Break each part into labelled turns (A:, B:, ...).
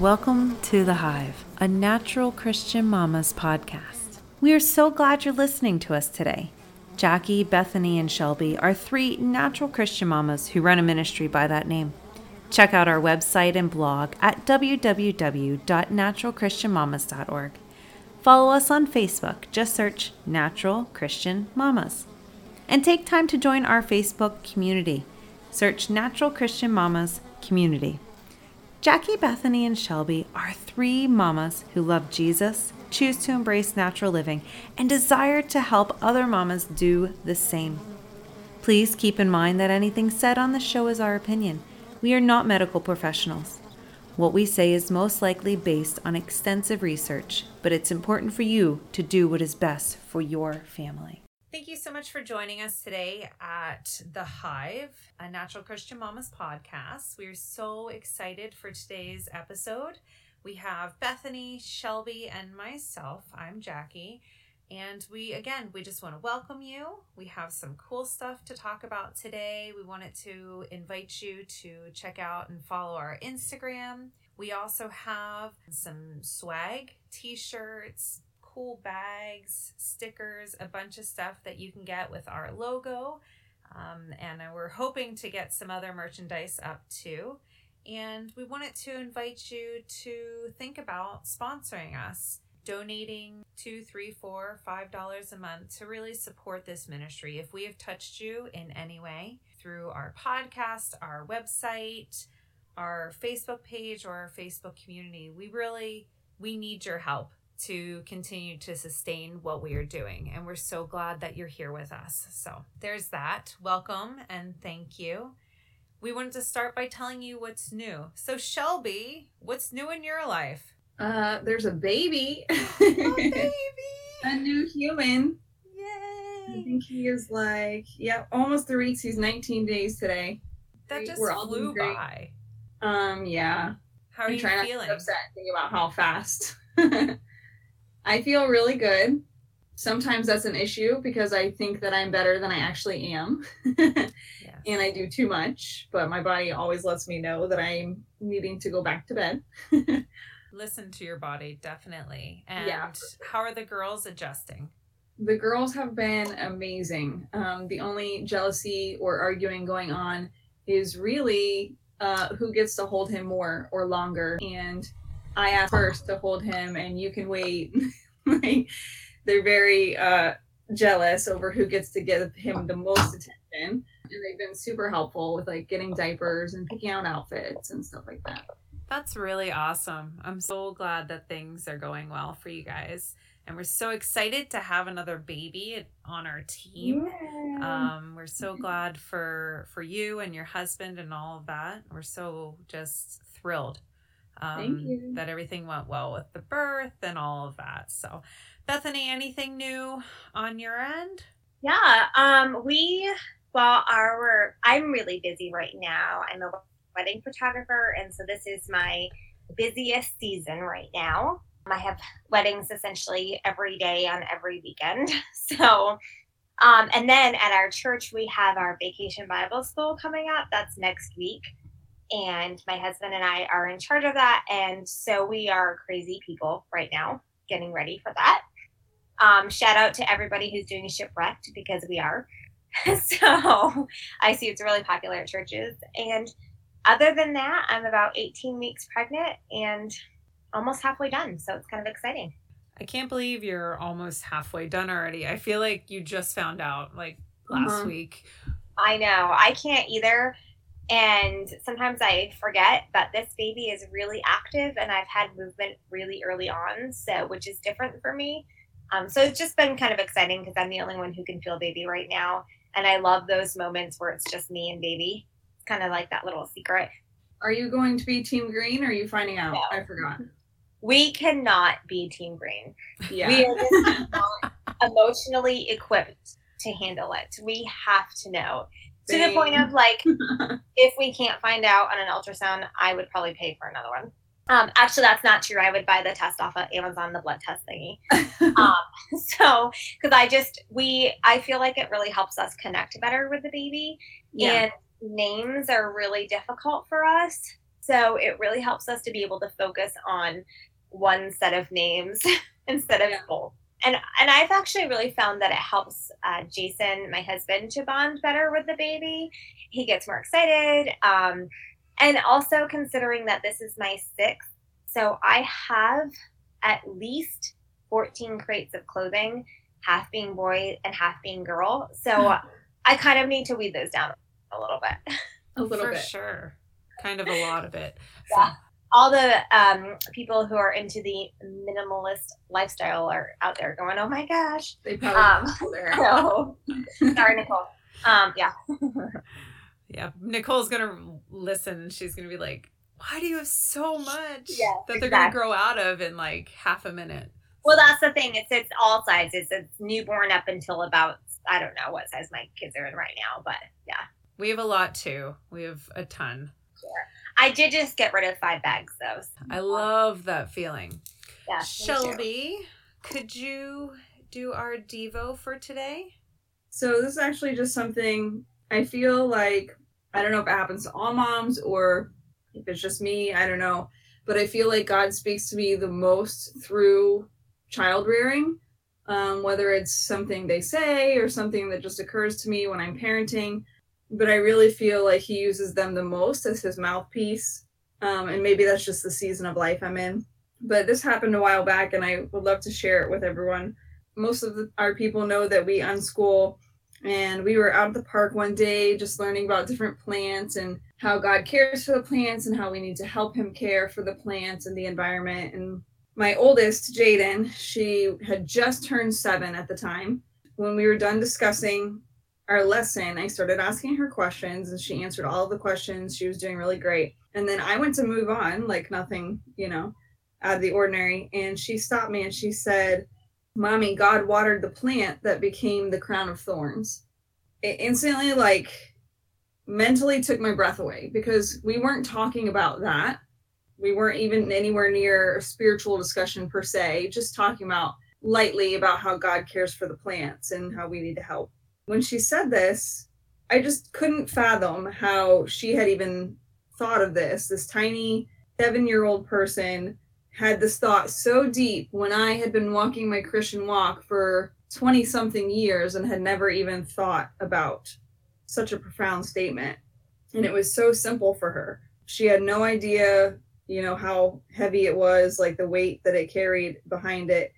A: Welcome to The Hive, a natural Christian mamas podcast. We are so glad you're listening to us today. Jackie, Bethany, and Shelby are three natural Christian mamas who run a ministry by that name. Check out our website and blog at www.naturalchristianmamas.org. Follow us on Facebook, just search Natural Christian Mamas. And take time to join our Facebook community. Search Natural Christian Mamas Community. Jackie, Bethany, and Shelby are three mamas who love Jesus, choose to embrace natural living, and desire to help other mamas do the same. Please keep in mind that anything said on the show is our opinion. We are not medical professionals. What we say is most likely based on extensive research, but it's important for you to do what is best for your family. Thank you so much for joining us today at The Hive, a Natural Christian Mamas podcast. We're so excited for today's episode. We have Bethany, Shelby, and myself. I'm Jackie. And we, again, we just want to welcome you. We have some cool stuff to talk about today. We wanted to invite you to check out and follow our Instagram. We also have some swag, t shirts, cool bags, stickers, a bunch of stuff that you can get with our logo. Um, and we're hoping to get some other merchandise up too. And we wanted to invite you to think about sponsoring us, donating two, three, four, five dollars a month to really support this ministry. If we have touched you in any way through our podcast, our website, our Facebook page, or our Facebook community, we really we need your help to continue to sustain what we are doing. And we're so glad that you're here with us. So there's that. Welcome and thank you. We wanted to start by telling you what's new. So, Shelby, what's new in your life?
B: Uh, there's a baby.
A: A baby!
B: a new human.
A: Yay!
B: I think he is like, yeah, almost three weeks. He's 19 days today.
A: that just
B: We're all
A: flew
B: great.
A: by.
B: Um, yeah.
A: How are
B: I'm
A: you
B: trying not to
A: feeling?
B: upset about how fast. I feel really good. Sometimes that's an issue because I think that I'm better than I actually am. And I do too much, but my body always lets me know that I'm needing to go back to bed.
A: Listen to your body, definitely. And
B: Yeah.
A: how are the girls adjusting?
B: The girls have been amazing. Um, the only jealousy or arguing going on is really uh, who gets to hold him more or longer. And I asked first to hold him, and you can wait. like, they're very uh, jealous over who gets to give him the most attention. And they've been super helpful with like getting diapers and picking out outfits and stuff like that.
A: That's really awesome. I'm so glad that things are going well for you guys. And we're so excited to have another baby on our team. Um, we're so glad for for you and your husband and all of that. We're so just thrilled um, that everything went well with the birth and all of that. So, Bethany, anything new on your end?
C: Yeah, um, we well, our I'm really busy right now. I'm a wedding photographer, and so this is my busiest season right now. I have weddings essentially every day on every weekend. So, um, and then at our church we have our vacation Bible school coming up. That's next week, and my husband and I are in charge of that, and so we are crazy people right now getting ready for that. Um, shout out to everybody who's doing shipwrecked because we are. so I see it's really popular at churches. And other than that, I'm about 18 weeks pregnant and almost halfway done. So it's kind of exciting.
A: I can't believe you're almost halfway done already. I feel like you just found out like last
B: Uh-huh.
A: week.
C: I know. I can't either. And sometimes I forget that this baby is really active and I've had movement really early on, so which is different for me. Um, so it's just been kind of exciting because I'm the only one who can feel baby right now. And I love those moments where it's just me and baby. It's kind of like that little secret.
B: Are you going to be Team Green or are you finding out?
C: No.
B: I forgot.
C: We cannot be Team Green.
B: Yeah.
C: We are just not emotionally equipped to handle it. We have to know. To the point of like, if we can't find out on an ultrasound, I would probably pay for another one. Um, actually, that's not true. I would buy the test off of Amazon, the blood test thingy. um, so, because I just we, I feel like it really helps us connect better with the baby,
B: yeah.
C: and names are really difficult for us. So it really helps us to be able to focus on one set of names instead of both. And and I've actually really found that it helps uh, Jason, my husband, to bond better with the baby. He gets more excited. Um, and also considering that this is my sixth, so I have at least 14 crates of clothing, half being boy and half being girl. So I kind of need to weed those down a little bit.
B: A little
A: For
B: bit.
A: sure. Kind of a lot of it.
C: Yeah. All the um, people who are into the minimalist lifestyle are out there going, "Oh my gosh!"
B: They probably
C: Um,
B: pull their hair.
C: So, sorry, Nicole. Um, yeah,
A: Yeah. Nicole's gonna listen she's gonna be like, Why do you have so much that they're gonna grow out of in like half a minute?
C: Well, that's the thing. It's it's all sizes. It's newborn up until about I don't know what size my kids are in right now, but yeah.
A: We have a lot too. We have a ton.
C: I did just get rid of five bags though. so-
A: I love that feeling.
C: Yeah. me too.
A: Shelby, could you do our Devo for today?
B: So this is actually just something I feel like I don't know if it happens to all moms or if it's just me, I don't know. But I feel like God speaks to me the most through child rearing. Um, whether it's something they say or something that just occurs to me when I'm parenting. But I really feel like he uses them the most as his mouthpiece. Um, and maybe that's just the season of life I'm in. But this happened a while back, and I would love to share it with everyone. Most of the, our people know that we unschool and we were out at the park one day just learning about different plants and how God cares for the plants and how we need to help him care for the plants and the environment and my oldest Jaden she had just turned 7 at the time when we were done discussing our lesson I started asking her questions and she answered all the questions. She was doing really great. And then I went to move on like nothing you know out of the ordinary. And she stopped me and she said mommy god watered the plant that became the crown of thorns. It instantly like mentally took my breath away because we weren't talking about that. We weren't even anywhere near a spiritual discussion per se just talking about lightly about how god cares for the plants and how we need to help when she said this i just couldn't fathom how she had even thought of this this tiny seven year old person had this thought so deep when I had been walking my Christian walk for 20 something years and had never even thought about such a profound statement. And it was so simple for her. She had no idea, you know, how heavy it was, like the weight that it carried behind it.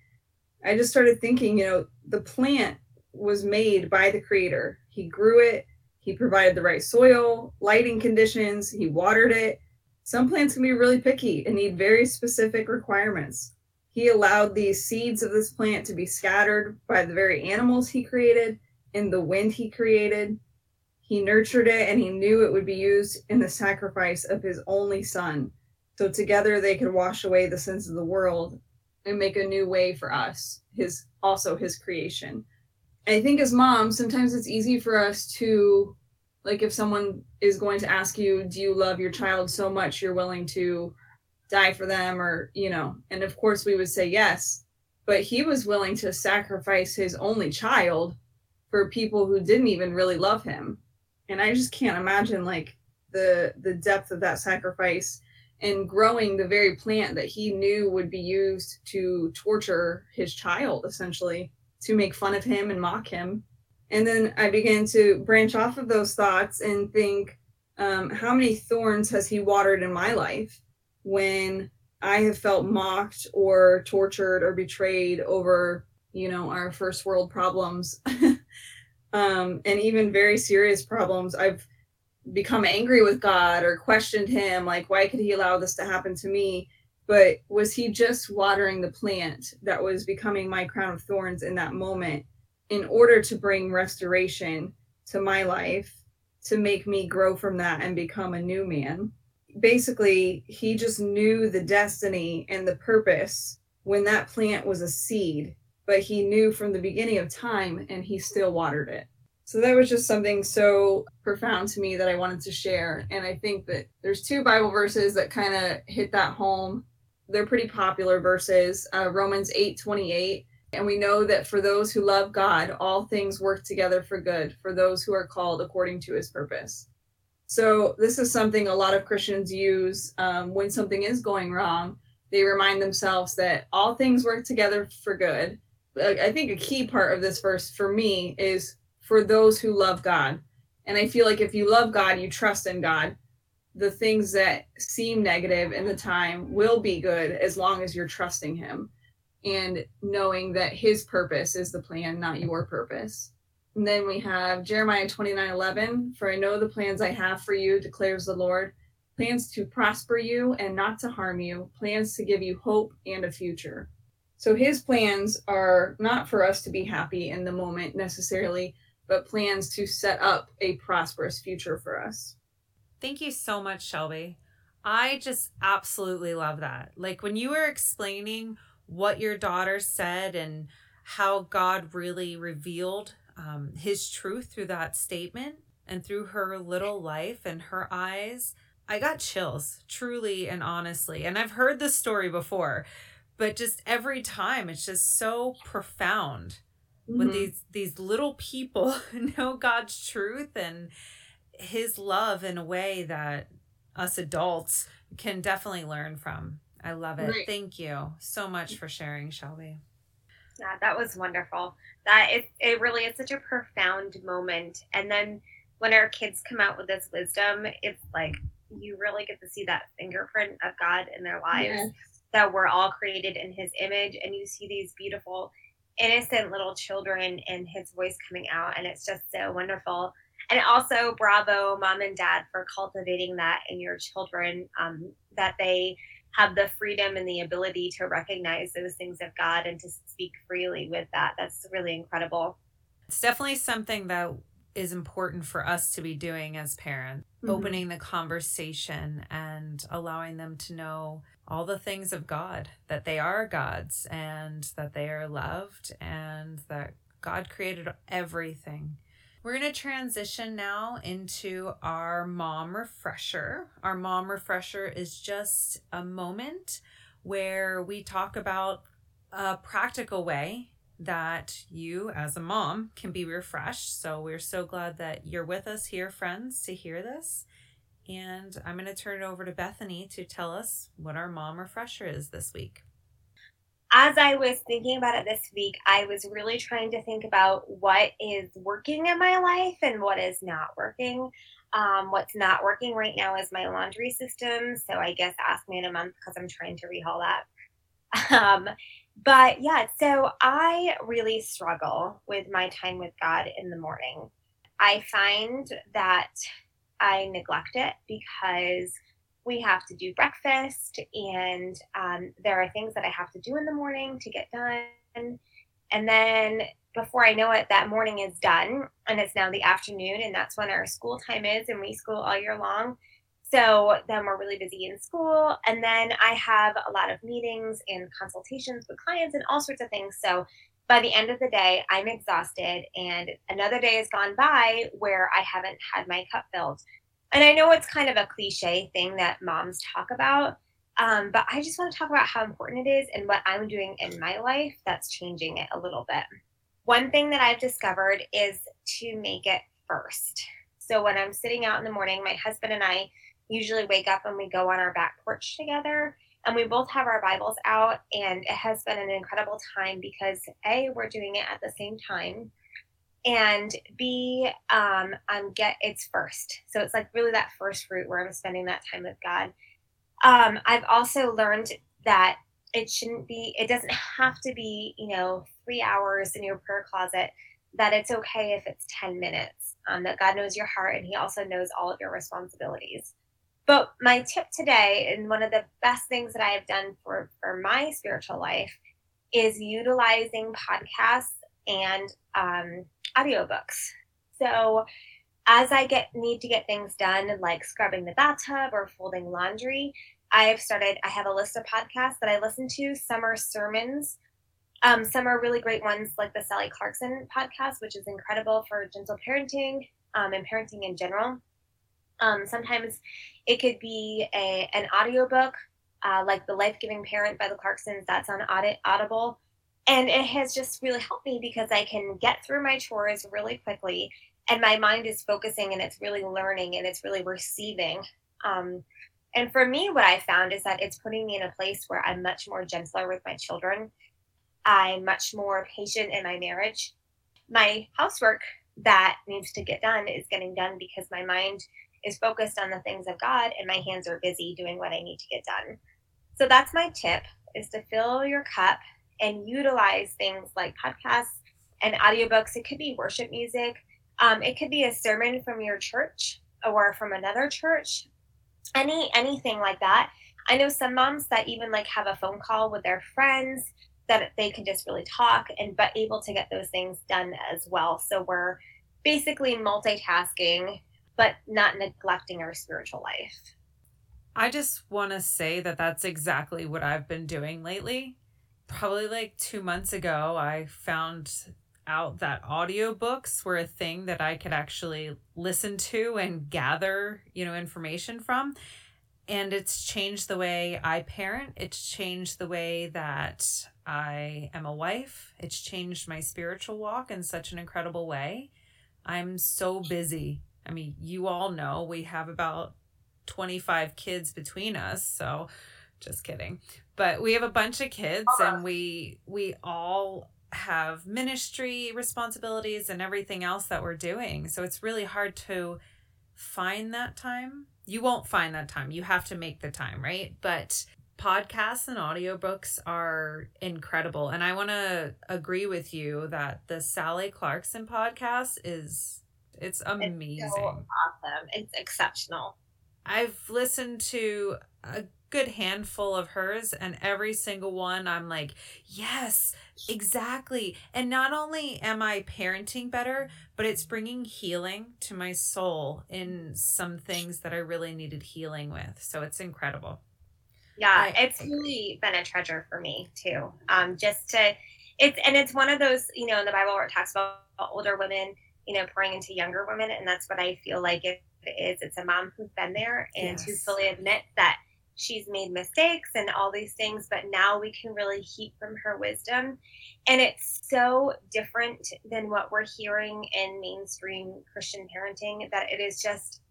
B: I just started thinking, you know, the plant was made by the creator. He grew it, he provided the right soil, lighting conditions, he watered it some plants can be really picky and need very specific requirements. He allowed these seeds of this plant to be scattered by the very animals he created and the wind he created. He nurtured it and he knew it would be used in the sacrifice of his only son. So together they could wash away the sins of the world and make a new way for us, his also his creation. I think as moms, sometimes it's easy for us to like if someone is going to ask you do you love your child so much you're willing to die for them? or you know and of course we would say yes but he was willing to sacrifice his only child for people who didn't even really love him. And i just can't imagine like the the depth of that sacrifice and growing the very plant that he knew would be used to torture his child essentially to make fun of him and mock him and then I began to branch off of those thoughts and think, um, how many thorns has he watered in my life when I have felt mocked or tortured or betrayed over, you know, our first world problems um, and even very serious problems? I've become angry with God or questioned him, like, why could he allow this to happen to me? But was he just watering the plant that was becoming my crown of thorns in that moment? in order to bring restoration to my life to make me grow from that and become a new man. Basically, he just knew the destiny and the purpose when that plant was a seed, but he knew from the beginning of time and he still watered it. So that was just something so profound to me that I wanted to share. And I think that there's two Bible verses that kind of hit that home. They're pretty popular verses. Uh, Romans 8 28 and we know that for those who love God, all things work together for good, for those who are called according to his purpose. So this is something a lot of Christians use um, when something is going wrong. They remind themselves that all things work together for good. I think a key part of this verse for me is for those who love God. And I feel like if you love God, you trust in God, the things that seem negative in the time will be good as long as you're trusting Him and knowing that His purpose is the plan, not your purpose. And then we have Jeremiah 29 11. For I know the plans I have for you, declares the Lord plans to prosper you and not to harm you, plans to give you hope and a future. So his plans are not for us to be happy in the moment necessarily, but plans to set up a prosperous future for us.
A: Thank you so much, Shelby. I just absolutely love that. Like when you were explaining what your daughter said and how God really revealed um, his truth through that statement and through her little life and her eyes, I got chills, truly and honestly. And I've heard this story before, but just every time it's just so profound mm-hmm. when these these little people know God's truth and his love in a way that us adults can definitely learn from. I love it. Right. Thank you so much for sharing, Shelby.
C: Yeah, that was wonderful. That it it really is such a profound moment. And then when our kids come out with this wisdom, it's like you really get to see that fingerprint of God in their lives. Yes. That we're all created in His image, and you see these beautiful, innocent little children and His voice coming out, and it's just so wonderful. And also, bravo, mom and dad, for cultivating that in your children. Um, that they have the freedom and the ability to recognize those things of God and to speak freely with that. That's really incredible.
A: It's definitely something that is important for us to be doing as parents, mm-hmm. opening the conversation and allowing them to know all the things of God, that they are God's and that they are loved and that God created everything we're going to transition now into our mom refresher. Our mom refresher is just a moment where we talk about a practical way that you, as a mom, can be refreshed. So we're so glad that you're with us here, friends, to hear this. And I'm going to turn it over to Bethany to tell us what our mom refresher is this week
C: as I was thinking about it this week, I was really trying to think about what is working in my life and what is not working. Um, what's not working right now is my laundry system. So I guess ask me in a month because I'm trying to rehaul that. Um, but yeah, so I really struggle with my time with God in the morning. I find that I neglect it because we have to do breakfast and um, there are things that i have to do in the morning to get done. And then before i know it that morning is done and it's now the afternoon and that's when our school time is and we school all year long. So then we're really busy in school and then i have a lot of meetings and consultations with clients and all sorts of things. So by the end of the day i'm exhausted and another day has gone by where i haven't had my cup filled and I know it's kind of a cliche thing that moms talk about, um, but I just want to talk about how important it is and what I'm doing in my life that's changing it a little bit. One thing that I've discovered is to make it first. So when I'm sitting out in the morning, my husband and I usually wake up and we go on our back porch together and we both have our Bibles out and it has been an incredible time because A, we're doing it at the same time and B, um, I'm get it's first. So it's like really that first fruit where I'm spending that time with God. Um, I've also learned that it shouldn't be, it doesn't have to be, you know, three hours in your prayer closet. That it's okay if it's 10 minutes. Um, that God knows your heart and He also knows all of your responsibilities. But my tip today, and one of the best things that I have done for for my spiritual life, is utilizing podcasts and um, audiobooks. So as I get need to get things done, like scrubbing the bathtub or folding laundry, I've started. I have a list of podcasts that I listen to. Some are sermons. Um, some are really great ones, like the Sally Clarkson podcast, which is incredible for gentle parenting um, and parenting in general. Um, sometimes it could be a an audiobook, uh, like The Life Giving Parent by the Clarksons. That's on audit, Audible and it has just really helped me because I can get through my chores really quickly and my mind is focusing and it's really learning and it's really receiving. Um, and for me, what I found is that it's putting me in a place where I'm much more gentler with my children. I'm much more patient in my marriage. My housework that needs to get done is getting done because my mind is focused on the things of God and my hands are busy doing what I need to get done. So that's my tip is to fill your cup and utilize things like podcasts and audiobooks. It could be worship music. Um, it could be a sermon from your church or from another church. Any anything like that. I know some moms that even like have a phone call with their friends that they can just really talk and but able to get those things done as well. So we're basically multitasking but not neglecting our spiritual life.
A: I just want to say that that's exactly what I've been doing lately. Probably like 2 months ago I found out that audiobooks were a thing that I could actually listen to and gather, you know, information from. And it's changed the way I parent. It's changed the way that I am a wife. It's changed my spiritual walk in such an incredible way. I'm so busy. I mean, you all know we have about 25 kids between us, so just kidding. But we have a bunch of kids uh-huh. and we we all have ministry responsibilities and everything else that we're doing. So it's really hard to find that time. You won't find that time. You have to make the time, right? But podcasts and audiobooks are incredible. And I want to agree with you that the Sally Clarkson podcast is it's amazing. It's so
C: awesome. It's exceptional.
A: I've listened to a good handful of hers and every single one I'm like, yes, exactly. And not only am I parenting better, but it's bringing healing to my soul in some things that I really needed healing with. So it's incredible.
C: Yeah, I, it's really been a treasure for me too. Um, just to, it's and it's one of those you know in the Bible where it talks about older women, you know, pouring into younger women, and that's what I feel like it is. It's a mom who's been there and yes. who fully admit that she's made mistakes and all these things, but now we can really heap from her wisdom. And it's so different than what we're hearing in mainstream Christian parenting that it is just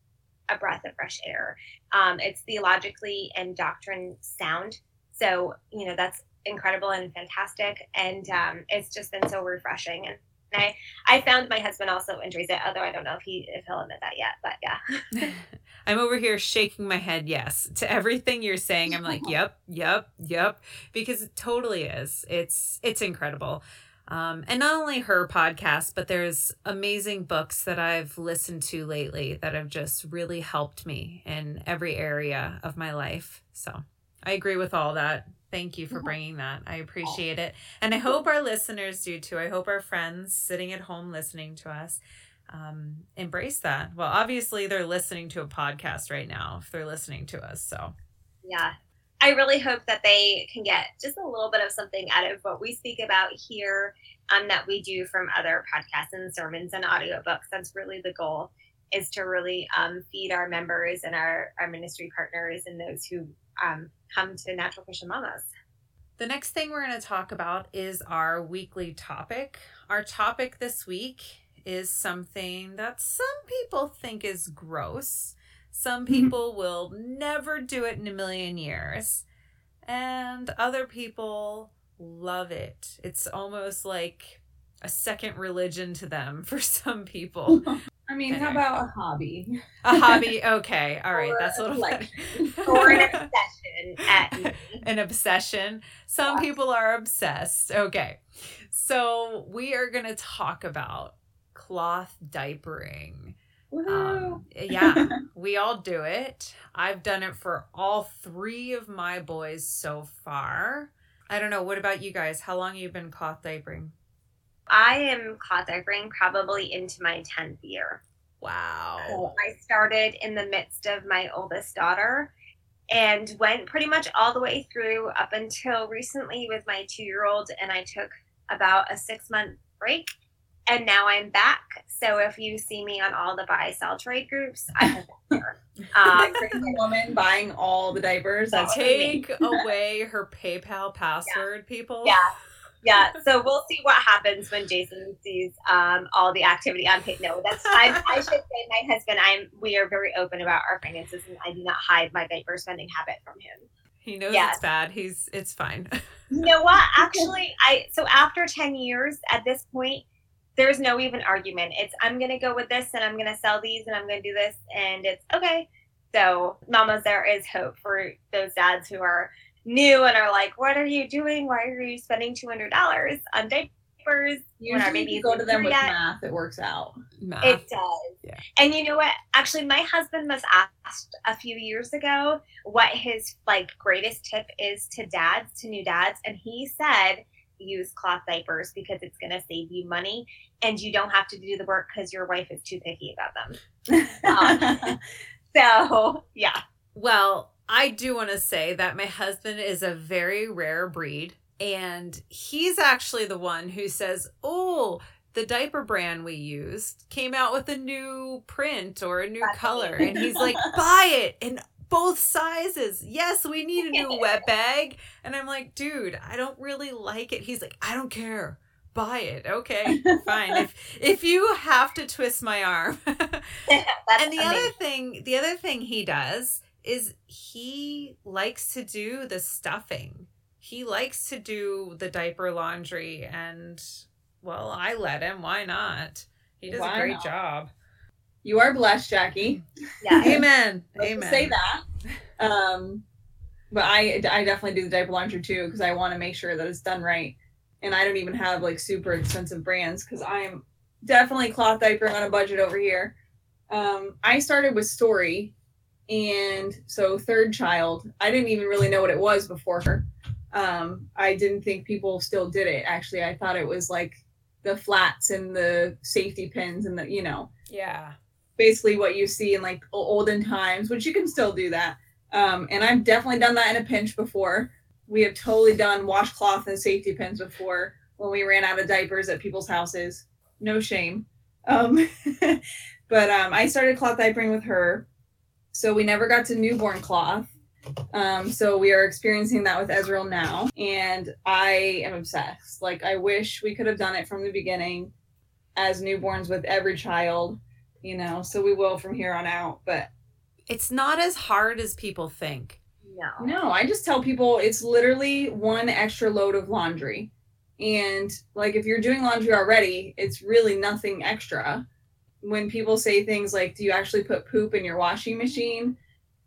C: a breath of fresh air. Um, it's theologically and doctrine sound. So, you know, that's incredible and fantastic. And um, it's just been so refreshing. And I, I found my husband also enjoys it, although I don't know if he if he'll admit that yet. But yeah.
A: I'm over here shaking my head yes to everything you're saying. I'm like, yep, yep, yep, because it totally is. It's it's incredible. Um, and not only her podcast, but there's amazing books that I've listened to lately that have just really helped me in every area of my life. So I agree with all that. Thank you for bringing that. I appreciate it. And I hope our listeners do too. I hope our friends sitting at home listening to us um, embrace that. Well, obviously, they're listening to a podcast right now if they're listening to us. So,
C: yeah, I really hope that they can get just a little bit of something out of what we speak about here um, that we do from other podcasts and sermons and audiobooks. That's really the goal is to really um, feed our members and our, our ministry partners and those who um, come to Natural Christian Mamas.
A: The next thing we're going to talk about is our weekly topic. Our topic this week is something that some people think is gross some mm-hmm. people will never do it in a million years, and other people love it. It's almost like a second religion to them for some people.
B: I mean, how about a hobby?
A: A hobby, okay, all right, that's a little like,
C: or an obsession. At
A: an obsession. Some people are obsessed. Okay, so we are going to talk about cloth diapering. Um, yeah, we all do it. I've done it for all three of my boys so far. I don't know. What about you guys? How long have you been cloth diapering?
C: I am cloth diapering probably into my 10th year.
A: Wow.
C: So I started in the midst of my oldest daughter and went pretty much all the way through up until recently with my two year old. And I took about a six month break and now I'm back. So if you see me on all the buy sell trade groups, I'm there.
B: Um, crazy woman buying all the diapers.
A: Take away her PayPal password,
C: yeah.
A: people.
C: Yeah, yeah, so we'll see what happens when Jason sees um, all the activity on pay. No, that's I, I should say my husband. I'm we are very open about our finances, and I do not hide my diaper spending habit from him.
A: He knows
C: Yes.
A: it's bad. He's it's fine.
C: You know what? Actually, I so after ten years, at this point, there's no even argument. It's I'm gonna go with this, and I'm gonna sell these, and I'm gonna do this, and it's okay. So, mamas, there is hope for those dads who are new and are like, "What are you doing? Why are you spending two hundred dollars on diapers?" when our
B: Usually, if
C: baby
B: you
C: is
B: go to them with
C: yet.
B: math, it works out.
A: Math.
C: It does.
A: Yeah.
C: And you know what? Actually, my husband was asked a few years ago what his like greatest tip is to dads, to new dads, and he said use cloth diapers because it's going to save you money and you don't have to do the work because your wife is too picky about them. Um, So, yeah.
A: Well, I do want to say that my husband is a very rare breed, and he's actually the one who says, Oh, the diaper brand we used came out with a new print or a new color. And he's like, Buy it in both sizes. Yes, we need a new wet bag. And I'm like, Dude, I don't really like it. He's like, I don't care. Buy it. Okay, fine. If if you have to twist my arm. And the
C: amazing.
A: other thing the other thing he does is he likes to do the stuffing he likes to do the diaper laundry and well i let him why not he does
B: Why
A: a great
B: not?
A: job
B: You are blessed, Jackie.
C: yeah.
A: amen amen
B: Say that. Um, but I, I definitely do the diaper laundry too because I want to make sure that it's done right. And I don't even have like super expensive brands because I'm definitely cloth diaper on a budget over here. Um, I started with Story, and so third child. I didn't even really know what it was before her. Um, I didn't think people still did it. Actually, I thought it was like the flats and the safety pins and the you know
A: yeah
B: basically what you see in like olden times, which you can still do that. Um, and I've definitely done that in a pinch before. We have totally done washcloth and safety pins before when we ran out of diapers at people's houses. No shame. Um, but um, I started cloth diapering with her. So we never got to newborn cloth. Um, so we are experiencing that with Ezreal now. And I am obsessed. Like, I wish we could have done it from the beginning as newborns with every child you know so we will from here on out but
A: it's not as hard as people think
C: No.
B: no i just tell people it's literally one extra load of laundry and like if you're doing laundry already it's really nothing extra when people say things like do you actually put poop in your washing machine?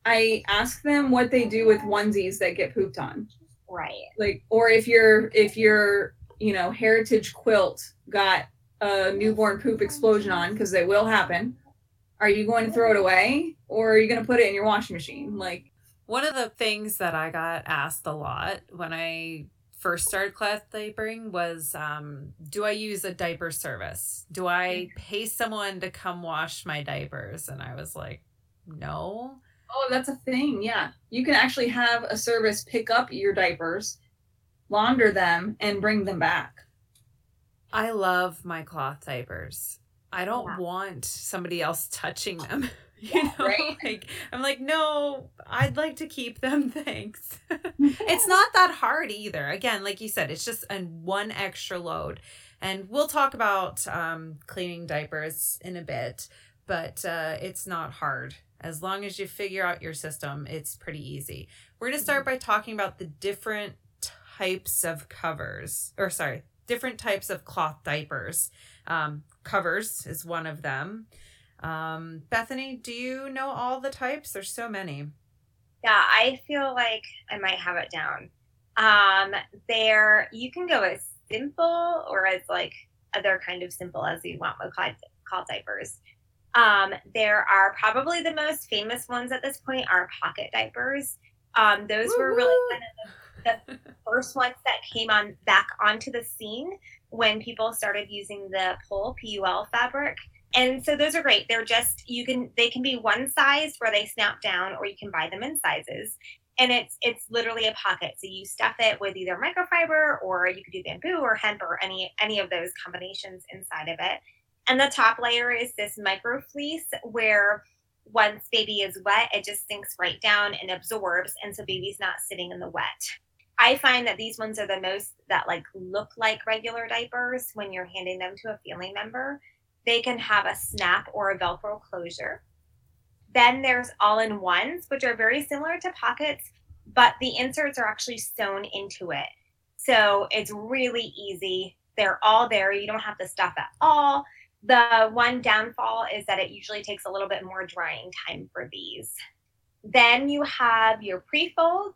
B: I ask them what they do with onesies that get pooped on.
C: Right.
B: like or if your if your you know heritage quilt got a newborn poop explosion on because they will happen are you going to throw it away or are you going to put it in your washing machine? Like
A: One of the things that I got asked a lot when I first started cloth diapering was um, do I use a diaper service? Do I pay someone to come wash my diapers? And I was like, no.
B: oh that's a thing yeah you can actually have a service pick up your diapers launder them and bring them back
A: I love my cloth diapers. I don't
C: Yeah.
A: want somebody else touching them. You
C: Yeah,
A: know,
B: right.
A: like I'm like, no, I'd like to keep them. Thanks. it's not that hard either. Again, like you said, it's just a one extra load. And we'll talk about um, cleaning diapers in a bit, but uh, it's not hard. As long as you figure out your system, it's pretty easy. We're going to start by talking about the different types of covers, or sorry, different types of cloth diapers. Um, covers is one of them. Um, Bethany, do you know all the types? There's so many.
C: Yeah, I feel like I might have it down. Um, there you can go as simple or as like other kind of simple as you want with cloth, cloth diapers. Um, there are probably the most famous ones at this point are pocket diapers. Um, those were really kind of the, the first ones that came on back onto the scene when people started using the pull PUL fabric. And so those are great. They're just you can they can be one size where they snap down or you can buy them in sizes. And it's it's literally a pocket. So you stuff it with either microfiber or you could do bamboo or hemp or any any of those combinations inside of it. And the top layer is this micro fleece where once baby is wet, it just sinks right down and absorbs. And so baby's not sitting in the wet. I find that these ones are the most that like look like regular diapers when you're handing them to a family member. They can have a snap or a Velcro closure. Then there's all in ones, which are very similar to pockets, but the inserts are actually sewn into it. So it's really easy. They're all there. You don't have to stuff at all. The one downfall is that it usually takes a little bit more drying time for these. Then you have your pre folds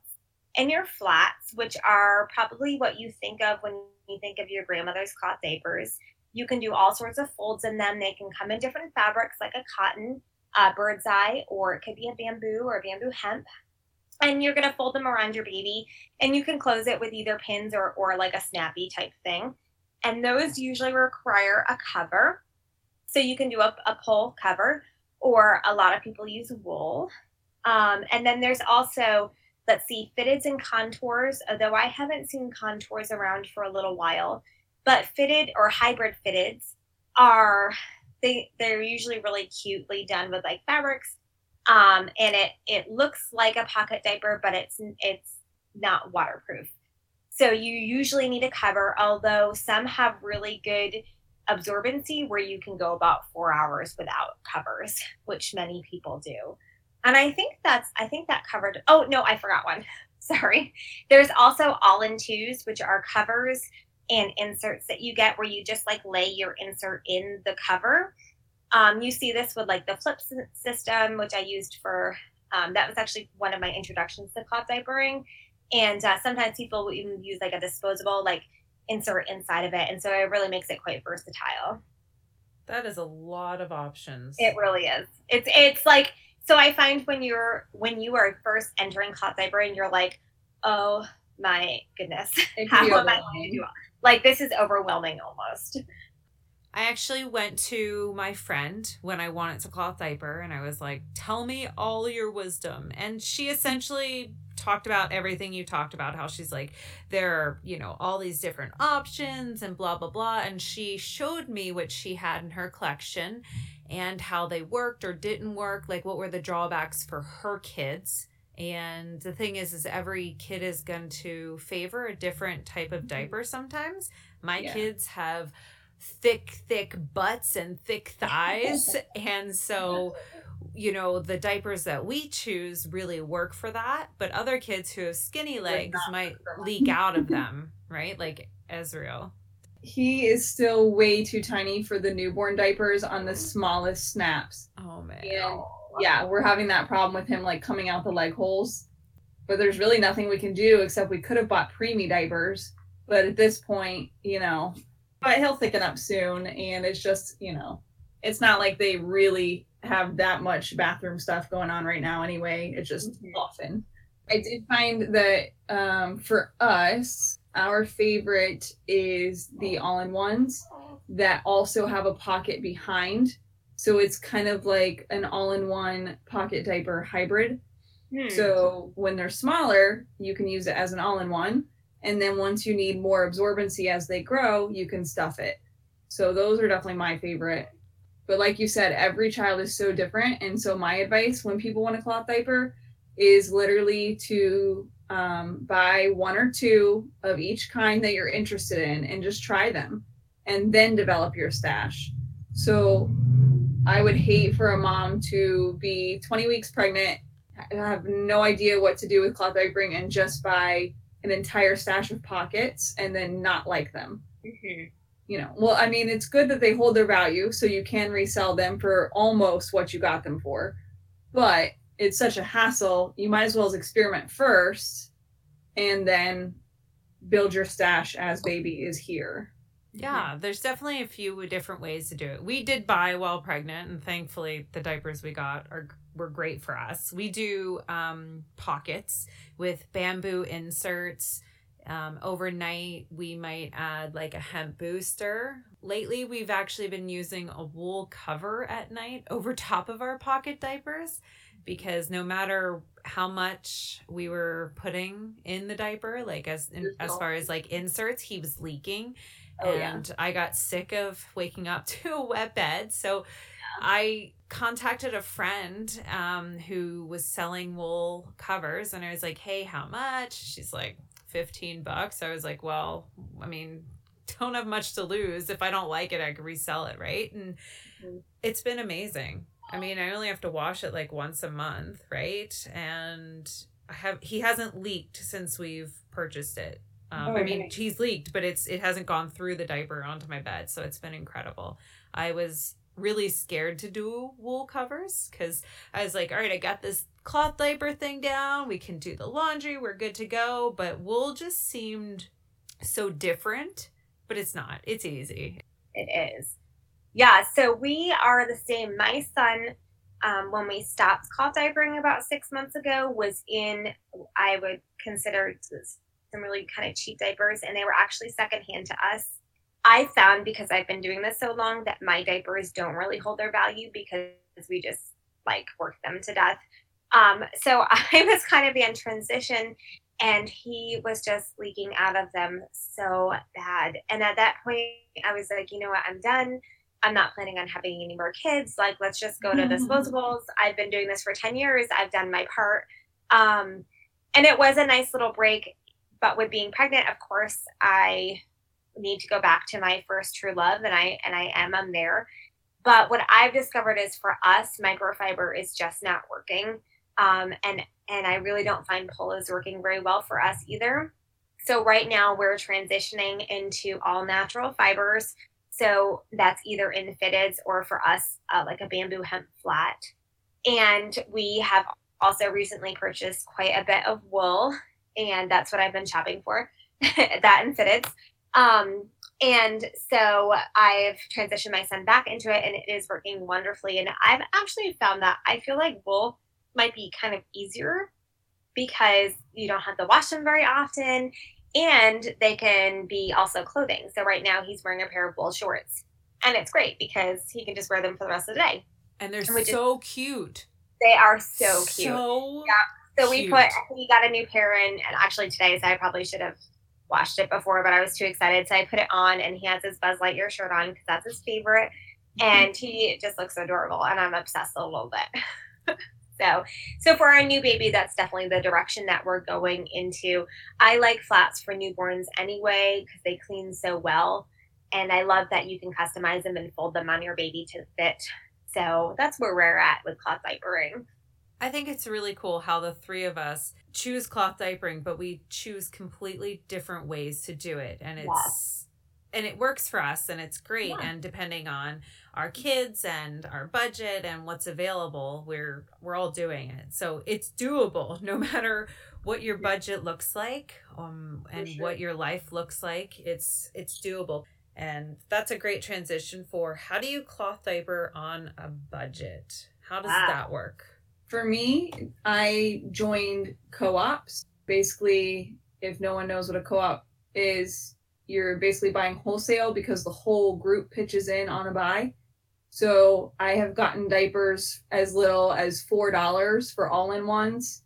C: and your flats, which are probably what you think of when you think of your grandmother's cloth diapers. You can do all sorts of folds in them. They can come in different fabrics like a cotton, bird's eye, or it could be a bamboo or a bamboo hemp. And you're going to fold them around your baby and you can close it with either pins or, or like a snappy type thing. And those usually require a cover. So you can do a, a PUL cover, or a lot of people use wool. Um, and then there's also, let's see, fitteds and contours, although I haven't seen contours around for a little while, but fitted or hybrid fitteds are, they, they're usually really cutely done with like fabrics. Um, and it, it looks like a pocket diaper, but it's, it's not waterproof. So you usually need a cover, although some have really good absorbency where you can go about four hours without covers, which many people do. And I think that's, I think that covered, oh no, I forgot one. Sorry. There's also all in twos, which are covers and inserts that you get where you just like lay your insert in the cover. Um, you see this with like the flip system, which I used for, um, that was actually one of my introductions to cloth diapering. And uh, sometimes people will even use like a disposable, like insert inside of it. And so it really makes it quite versatile.
A: That is a lot of options.
C: It really is. It's it's like so I find when you're when you are first entering cloth diapering, you're like, oh my goodness, how am I going to do? Like this is overwhelming almost.
A: I actually went to my friend when I wanted to cloth diaper and I was like, tell me all your wisdom. And she essentially talked about everything you talked about, how she's like, there are, you know, all these different options and blah, blah, blah. And she showed me what she had in her collection and how they worked or didn't work, like what were the drawbacks for her kids. And the thing is, is every kid is going to favor a different type of mm-hmm. diaper sometimes. My yeah. kids have thick, thick butts and thick thighs. and so, you know, the diapers that we choose really work for that. But other kids who have skinny legs might leak out of them, right? Like Ezreal.
B: He is still way too tiny for the newborn diapers on the smallest snaps.
A: Oh, man.
B: And yeah, we're having that problem with him like coming out the leg holes. But there's really nothing we can do except we could have bought preemie diapers. But at this point, you know, but he'll thicken up soon and it's just you know it's not like they really have that much bathroom stuff going on right now anyway it's just mm-hmm. often i did find that um, for us our favorite is the all-in-ones that also have a pocket behind so it's kind of like an all-in-one pocket diaper hybrid hmm. so when they're smaller you can use it as an all-in-one and then once you need more absorbency as they grow, you can stuff it. So those are definitely my favorite. But like you said, every child is so different. And so my advice when people want a cloth diaper is literally to um, buy one or two of each kind that you're interested in and just try them and then develop your stash. So I would hate for a mom to be 20 weeks pregnant, have no idea what to do with cloth diapering, and just buy an entire stash of pockets and then not like them. Mm-hmm. You know, well, I mean, it's good that they hold their value so you can resell them for almost what you got them for. But it's such a hassle. You might as well experiment first and then build your stash as baby is here.
A: Yeah, there's definitely a few different ways to do it. We did buy while pregnant, and thankfully the diapers we got are were great for us. We do um, pockets with bamboo inserts. Um, overnight, we might add like a hemp booster. Lately, we've actually been using a wool cover at night over top of our pocket diapers because no matter how much we were putting in the diaper, like as in, as far as like inserts, he was leaking. Oh, and yeah. I got sick of waking up to a wet bed. So I contacted a friend um, who was selling wool covers and I was like, hey, how much? She's like, 15 bucks. I was like, well, I mean, don't have much to lose. If I don't like it, I can resell it, right? And mm-hmm. it's been amazing. I mean, I only have to wash it like once a month, right? And I have he hasn't leaked since we've purchased it. Um, oh, I mean, he's leaked, but it's it hasn't gone through the diaper onto my bed, so it's been incredible. I was really scared to do wool covers because I was like, all right, I got this cloth diaper thing down. We can do the laundry. We're good to go. But wool just seemed so different, but it's not. It's easy.
C: It is. Yeah. So we are the same. My son, um, when we stopped cloth diapering about six months ago, was in, I would consider some really kind of cheap diapers, and they were actually secondhand to us. I found because I've been doing this so long that my diapers don't really hold their value because we just like work them to death. Um, so I was kind of in transition and he was just leaking out of them so bad. And at that point, I was like, you know what, I'm done. I'm not planning on having any more kids. Like, let's just go to disposables. I've been doing this for 10 years. I've done my part. Um, and it was a nice little break. But with being pregnant, of course, I need to go back to my first true love and I and I am I'm there. But what I've discovered is for us, microfiber is just not working. Um, and and I really don't find is working very well for us either. So right now we're transitioning into all natural fibers. So that's either in fitteds or for us uh, like a bamboo hemp flat. And we have also recently purchased quite a bit of wool, and that's what I've been shopping for. that and fitteds. Um, and so I've transitioned my son back into it and it is working wonderfully. And I've actually found that I feel like wool might be kind of easier because you don't have to wash them very often and they can be also clothing. So right now he's wearing a pair of wool shorts and it's great because he can just wear them for the rest of the day.
A: And they're so is, cute.
C: They are so cute. So yeah. So we put he got a new pair in and actually today so I probably should have watched it before, but I was too excited. So I put it on and he has his Buzz Lightyear shirt on because that's his favorite. Mm-hmm. And he just looks adorable and I'm obsessed a little bit. so so for our new baby, that's definitely the direction that we're going into. I like flats for newborns anyway because they clean so well. And I love that you can customize them and fold them on your baby to fit. So that's where we're at with cloth diapering.
A: I think it's really cool how the three of us choose cloth diapering, but we choose completely different ways to do it. And it's yes. and it works for us and it's great. Yeah. And depending on our kids and our budget and what's available, we're we're all doing it. So it's doable no matter what your budget looks like um and sure. what your life looks like. It's it's doable. And that's a great transition for how do you cloth diaper on a budget? How does ah. that work?
B: For me, I joined co ops. Basically, if no one knows what a co op is, you're basically buying wholesale because the whole group pitches in on a buy. So I have gotten diapers as little as $4 for all in ones.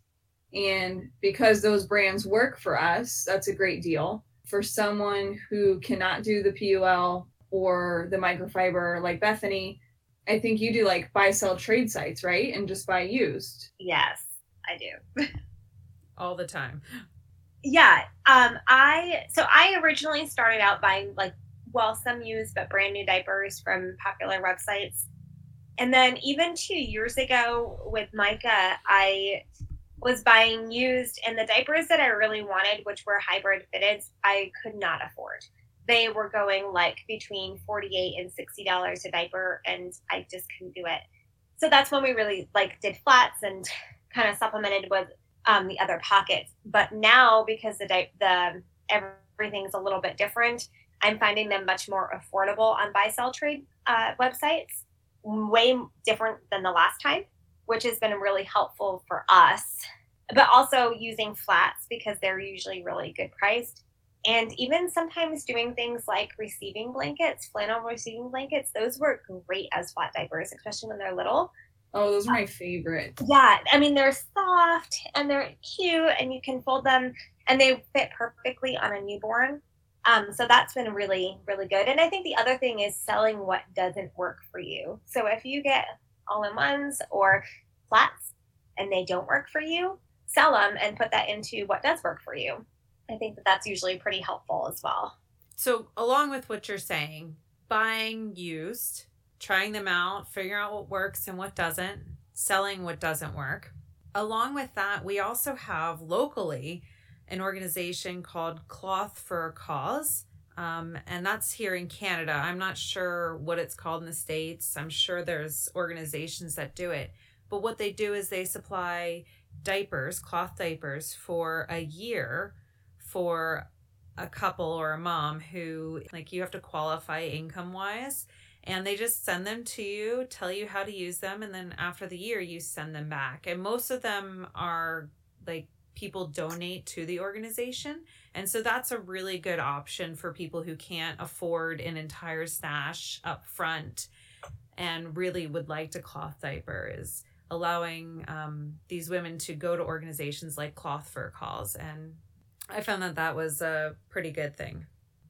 B: And because those brands work for us, that's a great deal. For someone who cannot do the PUL or the microfiber like Bethany, I think you do like buy sell trade sites, right? And just buy used.
C: Yes, I do.
A: All the time.
C: Yeah. Um I so I originally started out buying like well some used but brand new diapers from popular websites. And then even 2 years ago with Micah, I was buying used and the diapers that I really wanted, which were hybrid fitted, I could not afford they were going like between 48 and 60 dollars a diaper and i just couldn't do it. So that's when we really like did flats and kind of supplemented with um, the other pockets. But now because the di- the everything's a little bit different i'm finding them much more affordable on buy sell trade uh, websites way different than the last time which has been really helpful for us. But also using flats because they're usually really good priced and even sometimes doing things like receiving blankets, flannel receiving blankets, those work great as flat diapers, especially when they're little.
B: Oh, those are my favorite.
C: Yeah, I mean they're soft and they're cute, and you can fold them, and they fit perfectly on a newborn. Um, so that's been really, really good. And I think the other thing is selling what doesn't work for you. So if you get all in ones or flats and they don't work for you, sell them and put that into what does work for you I think that that's usually pretty helpful as well.
A: So, along with what you're saying, buying used, trying them out, figuring out what works and what doesn't, selling what doesn't work. Along with that, we also have locally an organization called Cloth for a Cause. Um, and that's here in Canada. I'm not sure what it's called in the States. I'm sure there's organizations that do it. But what they do is they supply diapers, cloth diapers, for a year for a couple or a mom who, like, you have to qualify income wise. And they just send them to you, tell you how to use them, and then after the year, you send them back. And most of them are like people donate to the organization. And so that's a really good option for people who can't afford an entire stash up front and really would like to cloth diaper is allowing um, these women to go to organizations like Cloth for Cause And I found that that was a pretty good thing.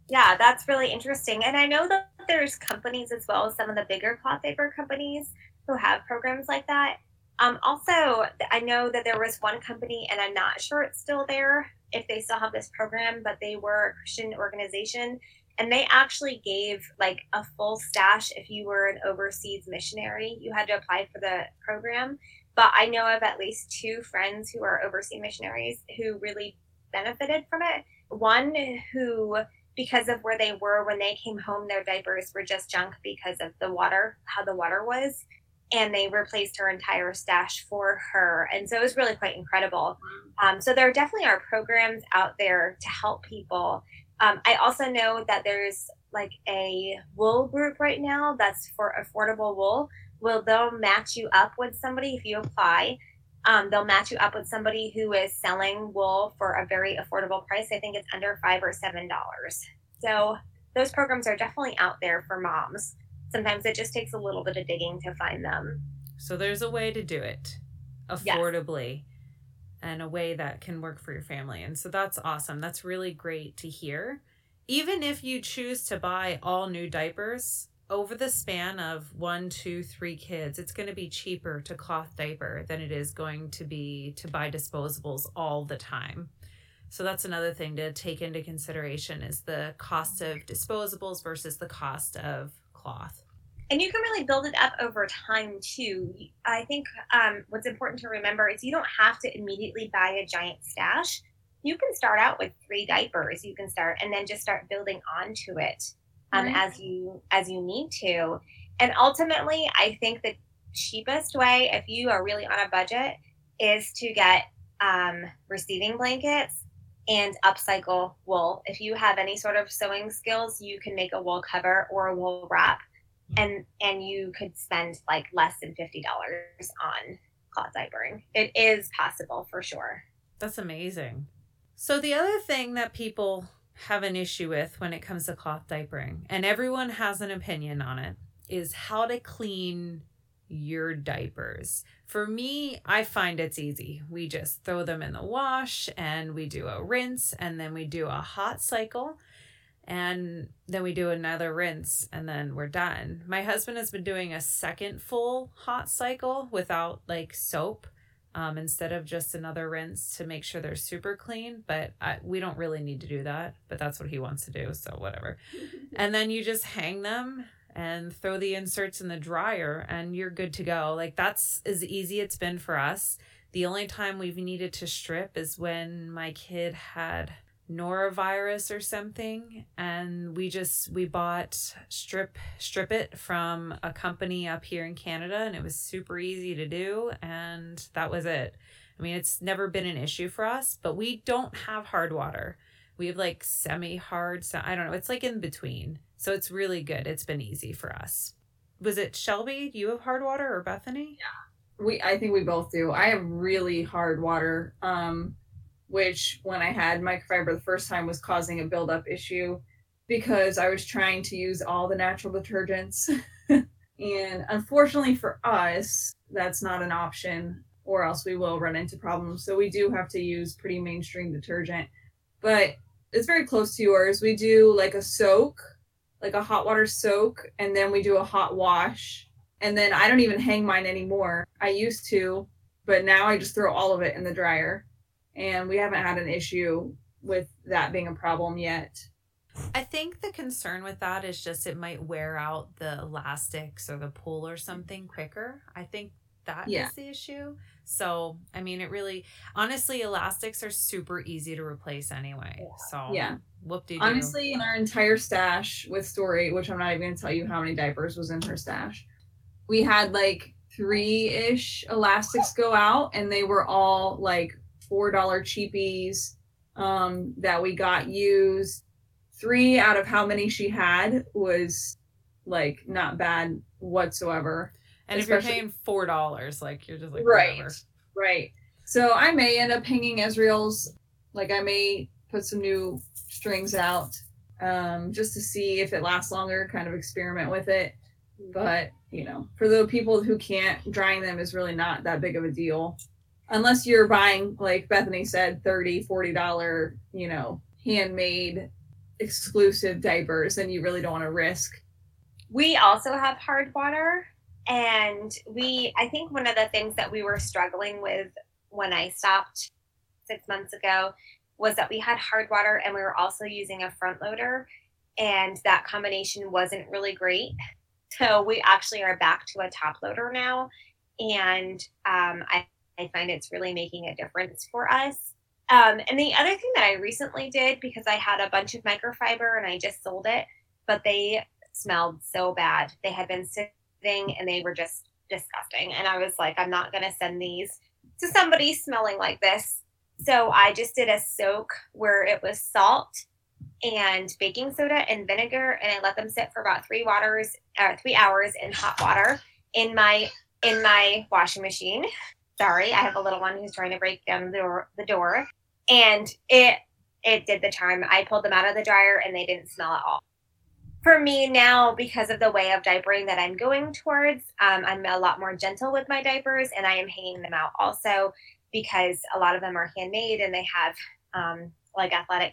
C: Yeah, that's really interesting. And I know that there's companies as well, some of the bigger cloth diaper companies who have programs like that. Um, also, I know that there was one company, and I'm not sure it's still there if they still have this program, but they were a Christian organization and they actually gave like a full stash if you were an overseas missionary. You had to apply for the program. But I know of at least two friends who are overseas missionaries who really benefited from it. One who, because of where they were when they came home, their diapers were just junk because of the water, how the water was. And they replaced her entire stash for her. And so it was really quite incredible. Um, so there definitely are programs out there to help people. Um, I also know that there's like a wool group right now that's for affordable wool. Will they'll match you up with somebody if you apply um, they'll match you up with somebody who is selling wool for a very affordable price. I think it's under five or seven dollars. So those programs are definitely out there for moms. Sometimes it just takes a little bit of digging to find them.
A: So there's a way to do it affordably yes. and a way that can work for your family. And so that's awesome. That's really great to hear. Even if you choose to buy all new diapers, over the span of one, two, three kids, it's going to be cheaper to cloth diaper than it is going to be to buy disposables all the time. So that's another thing to take into consideration is the cost of disposables versus the cost of cloth.
C: And you can really build it up over time too. I think um, what's important to remember is you don't have to immediately buy a giant stash. You can start out with three diapers. You can start and then just start building onto it um, right. as you as you need to. And ultimately, I think the cheapest way, if you are really on a budget, is to get um, receiving blankets and upcycle wool. If you have any sort of sewing skills, you can make a wool cover or a wool wrap, and and you could spend like less than fifty dollars on cloth diapering. It is possible for sure.
A: That's amazing. So the other thing that people have an issue with when it comes to cloth diapering, and everyone has an opinion on it, is how to clean your diapers. For me, I find it's easy. We just throw them in the wash and we do a rinse and then we do a hot cycle and then we do another rinse and then we're done. My husband has been doing a second full hot cycle without like soap um, instead of just another rinse to make sure they're super clean. But I, we don't really need to do that. But that's what he wants to do. So whatever. and then you just hang them and throw the inserts in the dryer and you're good to go. Like that's as easy it's been for us. The only time we've needed to strip is when my kid had norovirus or something and we just we bought strip strip it from a company up here in Canada and it was super easy to do and that was it. I mean it's never been an issue for us, but we don't have hard water. We have like semi hard so I don't know, it's like in between. So it's really good. It's been easy for us. Was it Shelby? You have hard water or Bethany?
B: Yeah. We I think we both do. I have really hard water. Um which when I had microfiber the first time was causing a buildup issue because I was trying to use all the natural detergents. and unfortunately for us, that's not an option, or else we will run into problems. So we do have to use pretty mainstream detergent. But it's very close to yours. We do like a soak, like a hot water soak, and then we do a hot wash. And then I don't even hang mine anymore. I used to, but now I just throw all of it in the dryer and we haven't had an issue with that being a problem yet.
A: I think the concern with that is just it might wear out the elastics or the PUL or something quicker. I think that
B: Yeah.
A: is the issue. So, I mean, it really, honestly, elastics are super easy to replace anyway. So,
B: Yeah.
A: whoop de
B: Honestly, in our entire stash with Story, which I'm not even gonna tell you how many diapers was in her stash, we had like three ish elastics go out, and they were all like four dollar cheapies um, that we got used. Three out of how many she had was like not bad whatsoever.
A: And if you're paying four dollars, like you're just like
B: right
A: whatever.
B: right so i may end up hanging ezreal's like i may put some new strings out um just to see if it lasts longer kind of experiment with it but you know for the people who can't drying them is really not that big of a deal unless you're buying like bethany said 30 40 dollar you know handmade exclusive diapers then you really don't want to risk
C: We also have hard water. And we, I think one of the things that we were struggling with when I stopped six months ago was that we had hard water and we were also using a front loader. And that combination wasn't really great. So we actually are back to a top loader now. And um, I, I find it's really making a difference for us. Um, and the other thing that I recently did because I had a bunch of microfiber and I just sold it, but they smelled so bad. They had been sitting and they were just disgusting. And I was like, I'm not going to send these to somebody smelling like this. So I just did a soak where it was salt and baking soda and vinegar, and I let them sit for about three waters, uh, three hours in hot water in my in my washing machine. Sorry, I have a little one who's trying to break down the door, the door, and it it did the charm. I pulled them out of the dryer and they didn't smell at all. For me now because of the way of diapering that i'm going towards um, i'm a lot more gentle with my diapers and i am hanging them out also because a lot of them are handmade and they have um, like athletic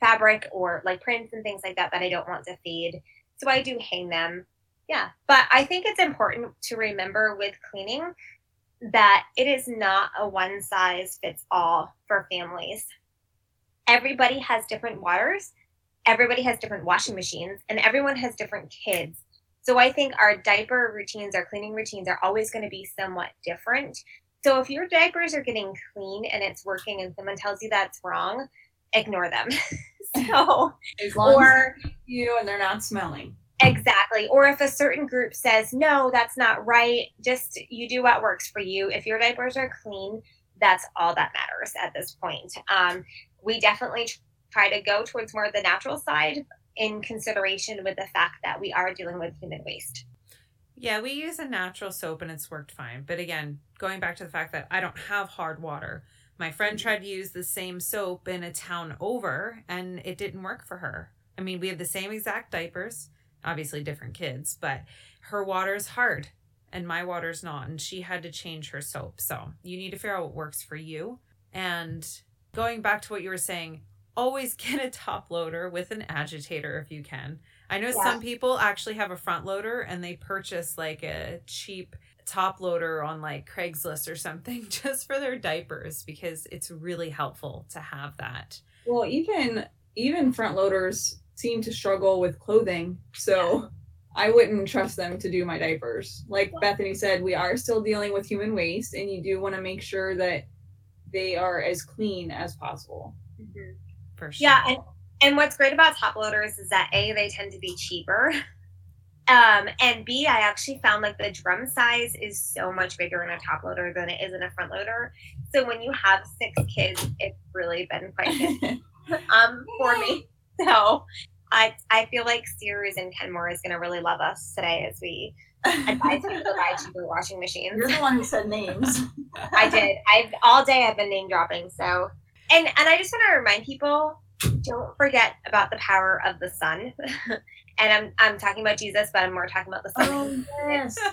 C: fabric or like prints and things like that that i don't want to fade so i do hang them. Yeah but i think it's important to remember with cleaning that it is not a one size fits all for families everybody has different waters everybody has different washing machines and everyone has different kids. So I think our diaper routines, our cleaning routines are always going to be somewhat different. So if your diapers are getting clean and it's working and someone tells you that's wrong, ignore them. so
B: as long
C: or
B: as you and they're not smelling
C: Exactly. Or if a certain group says, no, that's not right, just you do what works for you. If your diapers are clean, that's all that matters at this point. Um, we definitely try to go towards more of the natural side in consideration with the fact that we are dealing with human waste.
A: Yeah, we use a natural soap and it's worked fine. But again, going back to the fact that I don't have hard water, my friend tried to use the same soap in a town over and it didn't work for her. I mean, we have the same exact diapers, obviously different kids, but her water's hard and my water's not. And she had to change her soap. So you need to figure out what works for you. And going back to what you were saying, always get a top loader with an agitator if you can. I know
C: Yeah.
A: some people actually have a front loader and they purchase like a cheap top loader on like Craigslist or something just for their diapers because it's really helpful to have that.
B: Well, even even front loaders seem to struggle with clothing, so I wouldn't trust them to do my diapers. Like Bethany said, we are still dealing with human waste, and you do want to make sure that they are as clean as possible.
A: For sure.
C: Yeah, and and what's great about top loaders is that a they tend to be cheaper, um, and b I actually found like the drum size is so much bigger in a top loader than it is in a front loader. So when you have six kids, it's really been quite good um for me. So I I feel like Sears and Kenmore is gonna really love us today as we advise them to buy cheaper washing machines.
B: You're the one who said names.
C: I did. I've all day I've been name dropping. So, and and I just want to remind people, don't forget about the power of the sun. and I'm I'm talking about Jesus, but I'm more talking about the sun.
B: Oh yes.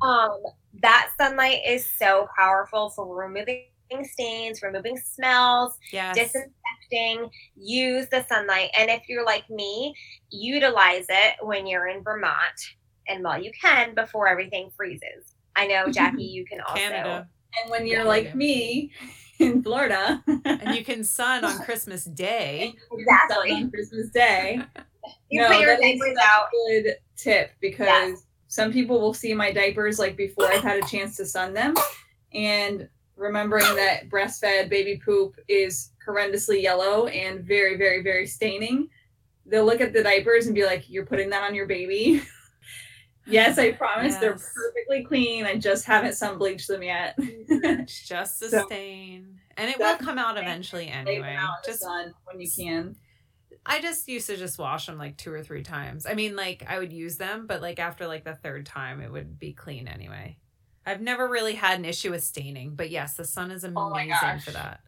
C: Um, that sunlight is so powerful for removing stains, removing smells,
A: Yes.
C: disinfecting. Use the sunlight, and if you're like me, utilize it when you're in Vermont, and while you can before everything freezes. I know, Jackie, you can also.
A: Canada.
B: And when you're
A: Yeah,
B: like me, in Florida.
A: and you can sun on Christmas Day.
C: Exactly.
B: on Christmas Day.
C: You put your
B: that is
C: diapers out.
B: a good tip because
C: Yes.
B: some people will see my diapers like before I've had a chance to sun them, and remembering that breastfed baby poop is horrendously yellow and very, very, very staining. They'll look at the diapers and be like, "You're putting that on your baby." yes, I promise they're perfectly clean. I just haven't sun bleached them yet.
A: It's just a
B: So-
A: stain. And it will come out eventually anyway.
B: out
A: Just
B: when you can.
A: I just used to just wash them like two or three times. I mean, like I would use them, but like after like the third time, it would be clean anyway. I've never really had an issue with staining, but yes, the sun is
B: Oh my
A: amazing
B: gosh.
A: for that.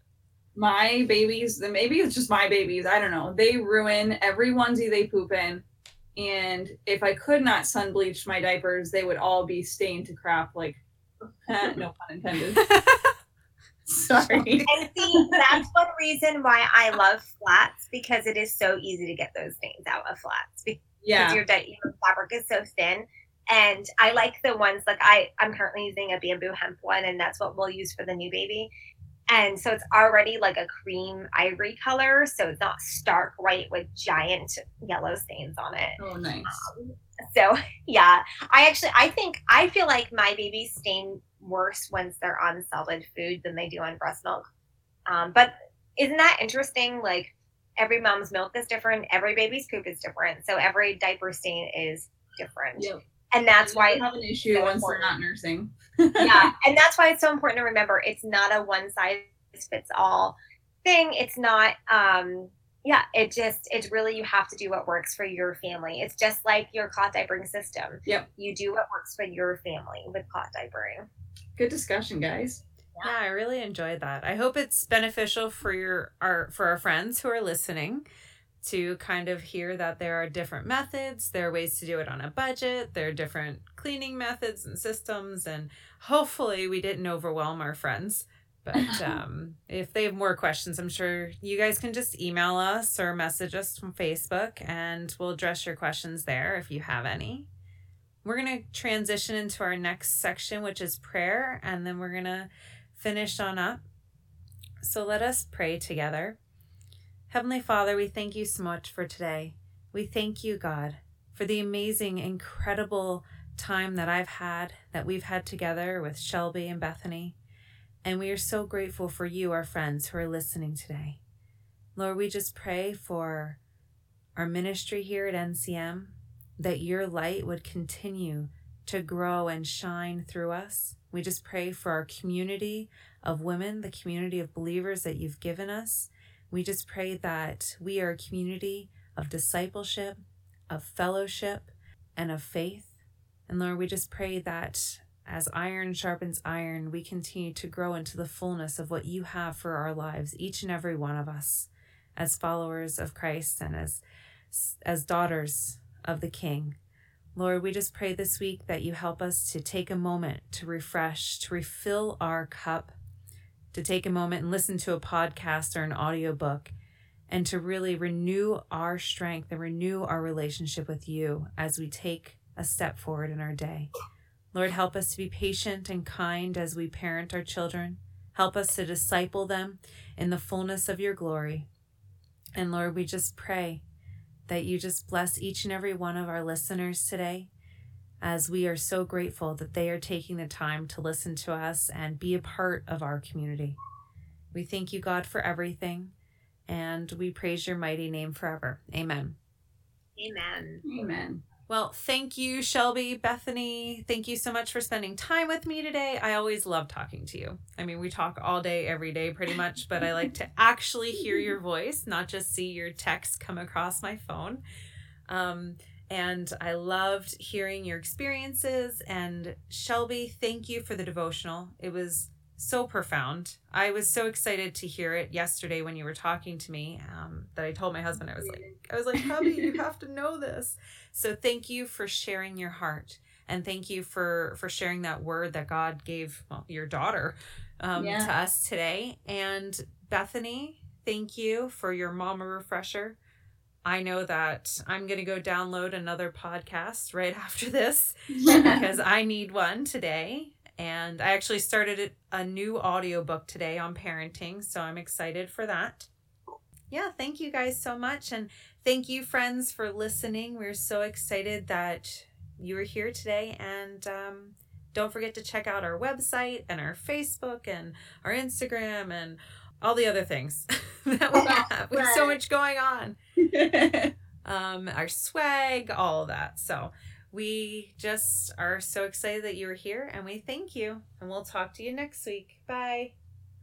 B: my babies, then maybe it's just my babies. I don't know. They ruin every onesie they poop in. And if I could not sun bleach my diapers, they would all be stained to crap. Like, no pun intended. Sorry.
C: And see, that's one reason why I love flats because it is so easy to get those stains out of flats because
B: Yeah.
C: your, di- your fabric is so thin. And I like the ones like I I'm currently using a bamboo hemp one, and that's what we'll use for the new baby. And so it's already like a cream ivory color, so it's not stark white with giant yellow stains on it.
B: Oh, nice.
C: So yeah, I actually I think I feel like my babies stain worse once they're on solid food than they do on breast milk. Um, but isn't that interesting? Like every mom's milk is different, every baby's poop is different, so every diaper stain is different,
B: Yep.
C: And that's why
B: you have an issue
C: so
B: once
C: important.
B: they're not nursing.
C: yeah, and that's why it's so important to remember it's not a one size fits all thing. It's not um yeah, it just it's really you have to do what works for your family. It's just like your cloth diapering system.
B: Yep.
C: You do what works for your family with cloth diapering.
B: Good discussion, guys.
A: Yeah, I really enjoyed that. I hope it's beneficial for your our for our friends who are listening to kind of hear that there are different methods, there are ways to do it on a budget, there are different cleaning methods and systems and hopefully we didn't overwhelm our friends. But um, if they have more questions, I'm sure you guys can just email us or message us from Facebook and we'll address your questions there if you have any. We're going to transition into our next section, which is prayer, and then we're going to finish on up. So let us pray together. Heavenly Father, we thank you so much for today. We thank you, God, for the amazing, incredible time that I've had, that we've had together with Shelby and Bethany. And we are so grateful for you, our friends who are listening today. Lord, we just pray for our ministry here at NCM, that your light would continue to grow and shine through us. We just pray for our community of women, the community of believers that you've given us. We just pray that we are a community of discipleship, of fellowship, and of faith. And Lord, we just pray that as iron sharpens iron, we continue to grow into the fullness of what you have for our lives, each and every one of us, as followers of Christ and as as daughters of the King. Lord, we just pray this week that you help us to take a moment to refresh, to refill our cup, to take a moment and listen to a podcast or an audiobook, and to really renew our strength and renew our relationship with you as we take a step forward in our day. Lord, help us to be patient and kind as we parent our children. Help us to disciple them in the fullness of your glory. And Lord, we just pray that you just bless each and every one of our listeners today as we are so grateful that they are taking the time to listen to us and be a part of our community. We thank you, God, for everything, and we praise your mighty name forever. Amen.
C: Amen.
B: Amen.
A: Well, thank you, Shelby, Bethany. Thank you so much for spending time with me today. I always love talking to you. I mean, we talk all day, every day, pretty much, but I like to actually hear your voice, not just see your text come across my phone. Um, and I loved hearing your experiences. And Shelby, thank you for the devotional. It was so profound. I was so excited to hear it yesterday when you were talking to me. Um, that I told my husband, I was like, I was like, hubby, you have to know this. So thank you for sharing your heart, and thank you for for sharing that word that God gave well, your daughter um,
B: Yeah.
A: to us today. And Bethany, thank you for your mama refresher. I know that I'm going to go download another podcast right after this because I need one today. And I actually started a new audiobook today on parenting, so I'm excited for that. Yeah, thank you guys so much. And thank you, friends, for listening. We're so excited that you were here today. And um, don't forget to check out our website and our Facebook and our Instagram and all the other things that we have. We have so much going on. um, our swag, all of that. So we just are so excited that you were here and we thank you. And we'll talk to you next week. Bye.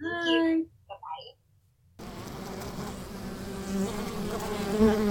A: Bye.
B: Bye.